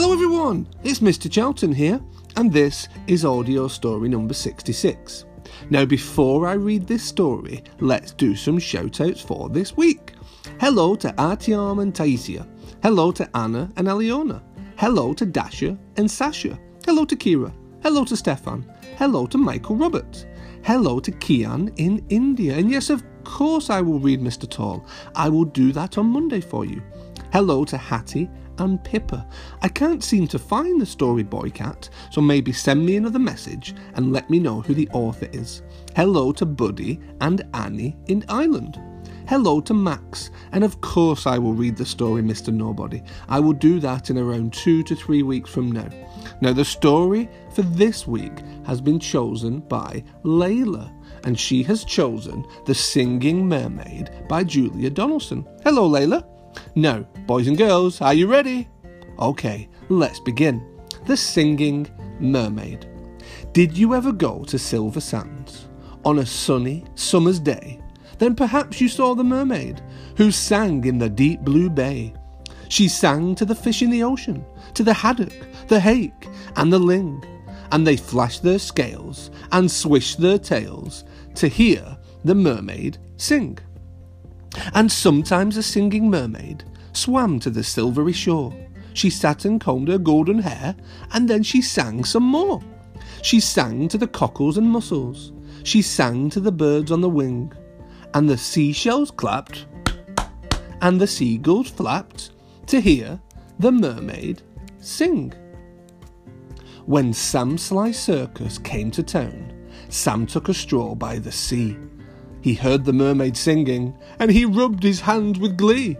Hello, everyone. It's Mr. Charlton here, and this is audio story number 66. Now, before I read this story, let's do some shout outs for this week. Hello to Artyom and Taisia. Hello to Anna and Aliona. Hello to Dasha and Sasha. Hello to Kira. Hello to Stefan. Hello to Michael Roberts. Hello to Kian in India. And yes, of course, I will read Mr. Tall. I will do that on Monday for you. Hello to Hattie and Pippa. I can't seem to find the story Boy Cat, so maybe send me another message and let me know who the author is. Hello to Buddy and Annie in Ireland. Hello to Max, and of course I will read the story Mr. Nobody. I will do that in around two to three weeks from now. Now, the story for this week has been chosen by Layla, and she has chosen The Singing Mermaid by Julia Donaldson. Hello, Layla. Now, boys and girls, are you ready? Okay, let's begin. The Singing Mermaid. Did you ever go to Silver Sands on a sunny summer's day? Then perhaps you saw the mermaid, who sang in the deep blue bay. She sang to the fish in the ocean, to the haddock, the hake, and the ling, and they flashed their scales and swished their tails to hear the mermaid sing. And sometimes a singing mermaid swam to the silvery shore. She sat and combed her golden hair, and then she sang some more. She sang to the cockles and mussels. She sang to the birds on the wing. And the seashells clapped, and the seagulls flapped to hear the mermaid sing. When Sam Sly Circus came to town, Sam took a stroll by the sea. He heard the mermaid singing, and he rubbed his hands with glee.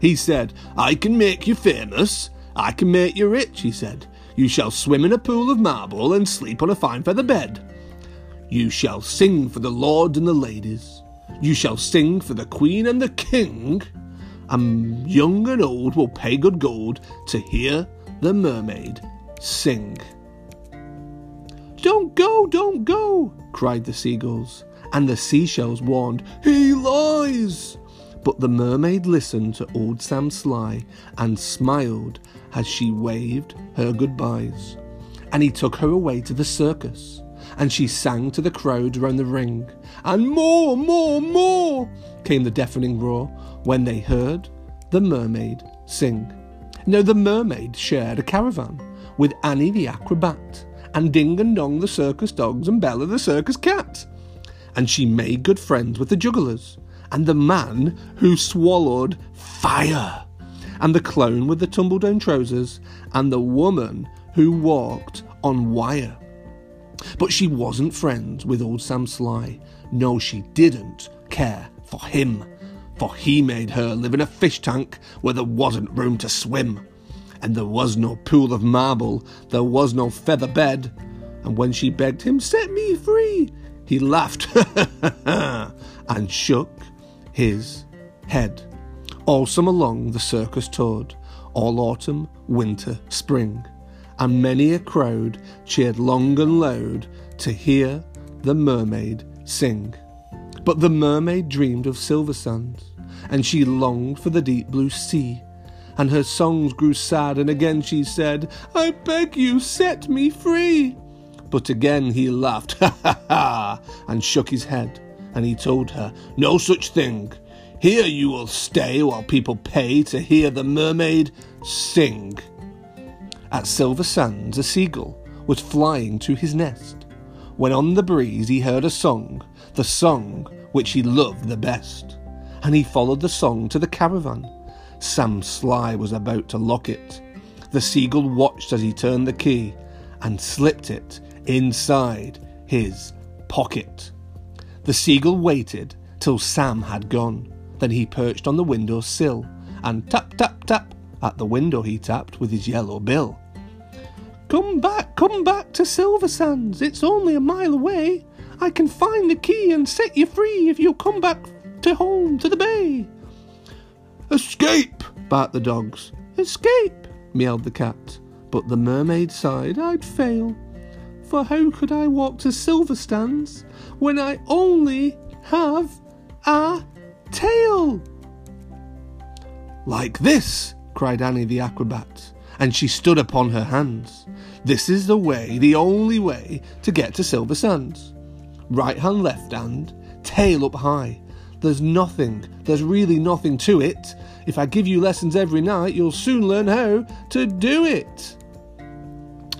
He said, I can make you famous, I can make you rich, he said. You shall swim in a pool of marble and sleep on a fine feather bed. You shall sing for the lords and the ladies. You shall sing for the queen and the king. And young and old will pay good gold to hear the mermaid sing. Don't go, don't go, cried the seagulls, and the seashells warned, He lies! But the mermaid listened to old Sam Sly and smiled as she waved her goodbyes. And he took her away to the circus, and she sang to the crowd round the ring. And more, more, more came the deafening roar when they heard the mermaid sing. Now, the mermaid shared a caravan with Annie the acrobat, and Ding and Dong the circus dogs, and Bella the circus cat. And she made good friends with the jugglers, and the man who swallowed fire, and the clown with the tumble down trousers, and the woman who walked on wire. But she wasn't friends with old Sam Sly. No, she didn't care for him, for he made her live in a fish tank where there wasn't room to swim. And there was no pool of marble, there was no feather bed. And when she begged him, Set me free, he laughed and shook his head. All summer long the circus toured, all autumn, winter, spring, and many a crowd cheered long and loud to hear the mermaid sing. But the mermaid dreamed of silver sands, and she longed for the deep blue sea. And her songs grew sad, and again she said, I beg you, set me free. But again he laughed, ha ha ha, and shook his head, and he told her, No such thing. Here you will stay while people pay to hear the mermaid sing. At Silver Sands, a seagull was flying to his nest, when on the breeze he heard a song, the song which he loved the best, and he followed the song to the caravan. Sam Sly was about to lock it. The seagull watched as he turned the key and slipped it inside his pocket. The seagull waited till Sam had gone. Then he perched on the window sill and tap, tap, tap at the window he tapped with his yellow bill. Come back, come back to Silver Sands. It's only a mile away. I can find the key and set you free if you'll come back to home to the bay. Escape! barked the dogs. Escape! meowed the cat. But the mermaid sighed, I'd fail. For how could I walk to Silver Sands when I only have a tail? Like this, cried Annie the acrobat, and she stood upon her hands. This is the way, the only way, to get to Silver Sands. Right hand, left hand, tail up high. There's nothing, there's really nothing to it. If I give you lessons every night, you'll soon learn how to do it.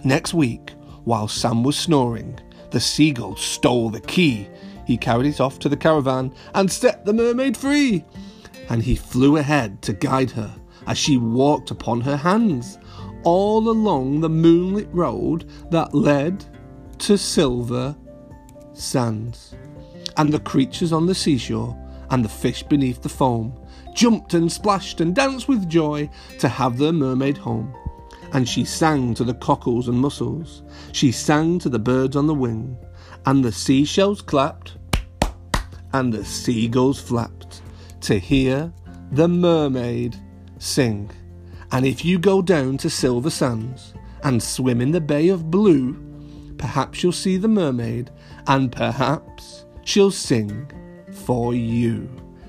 Next week, while Sam was snoring, the seagull stole the key. He carried it off to the caravan and set the mermaid free. And he flew ahead to guide her as she walked upon her hands all along the moonlit road that led to silver sands. And the creatures on the seashore and the fish beneath the foam jumped and splashed and danced with joy to have their mermaid home. And she sang to the cockles and mussels, she sang to the birds on the wing, and the seashells clapped, and the seagulls flapped to hear the mermaid sing. And if you go down to Silver Sands and swim in the Bay of Blue, perhaps you'll see the mermaid, and perhaps she'll sing for you.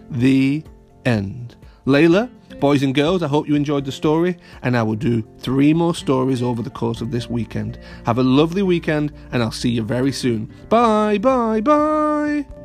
The end. Layla, boys and girls, I hope you enjoyed the story, and I will do three more stories over the course of this weekend. Have a lovely weekend, and I'll see you very soon. Bye, bye, bye.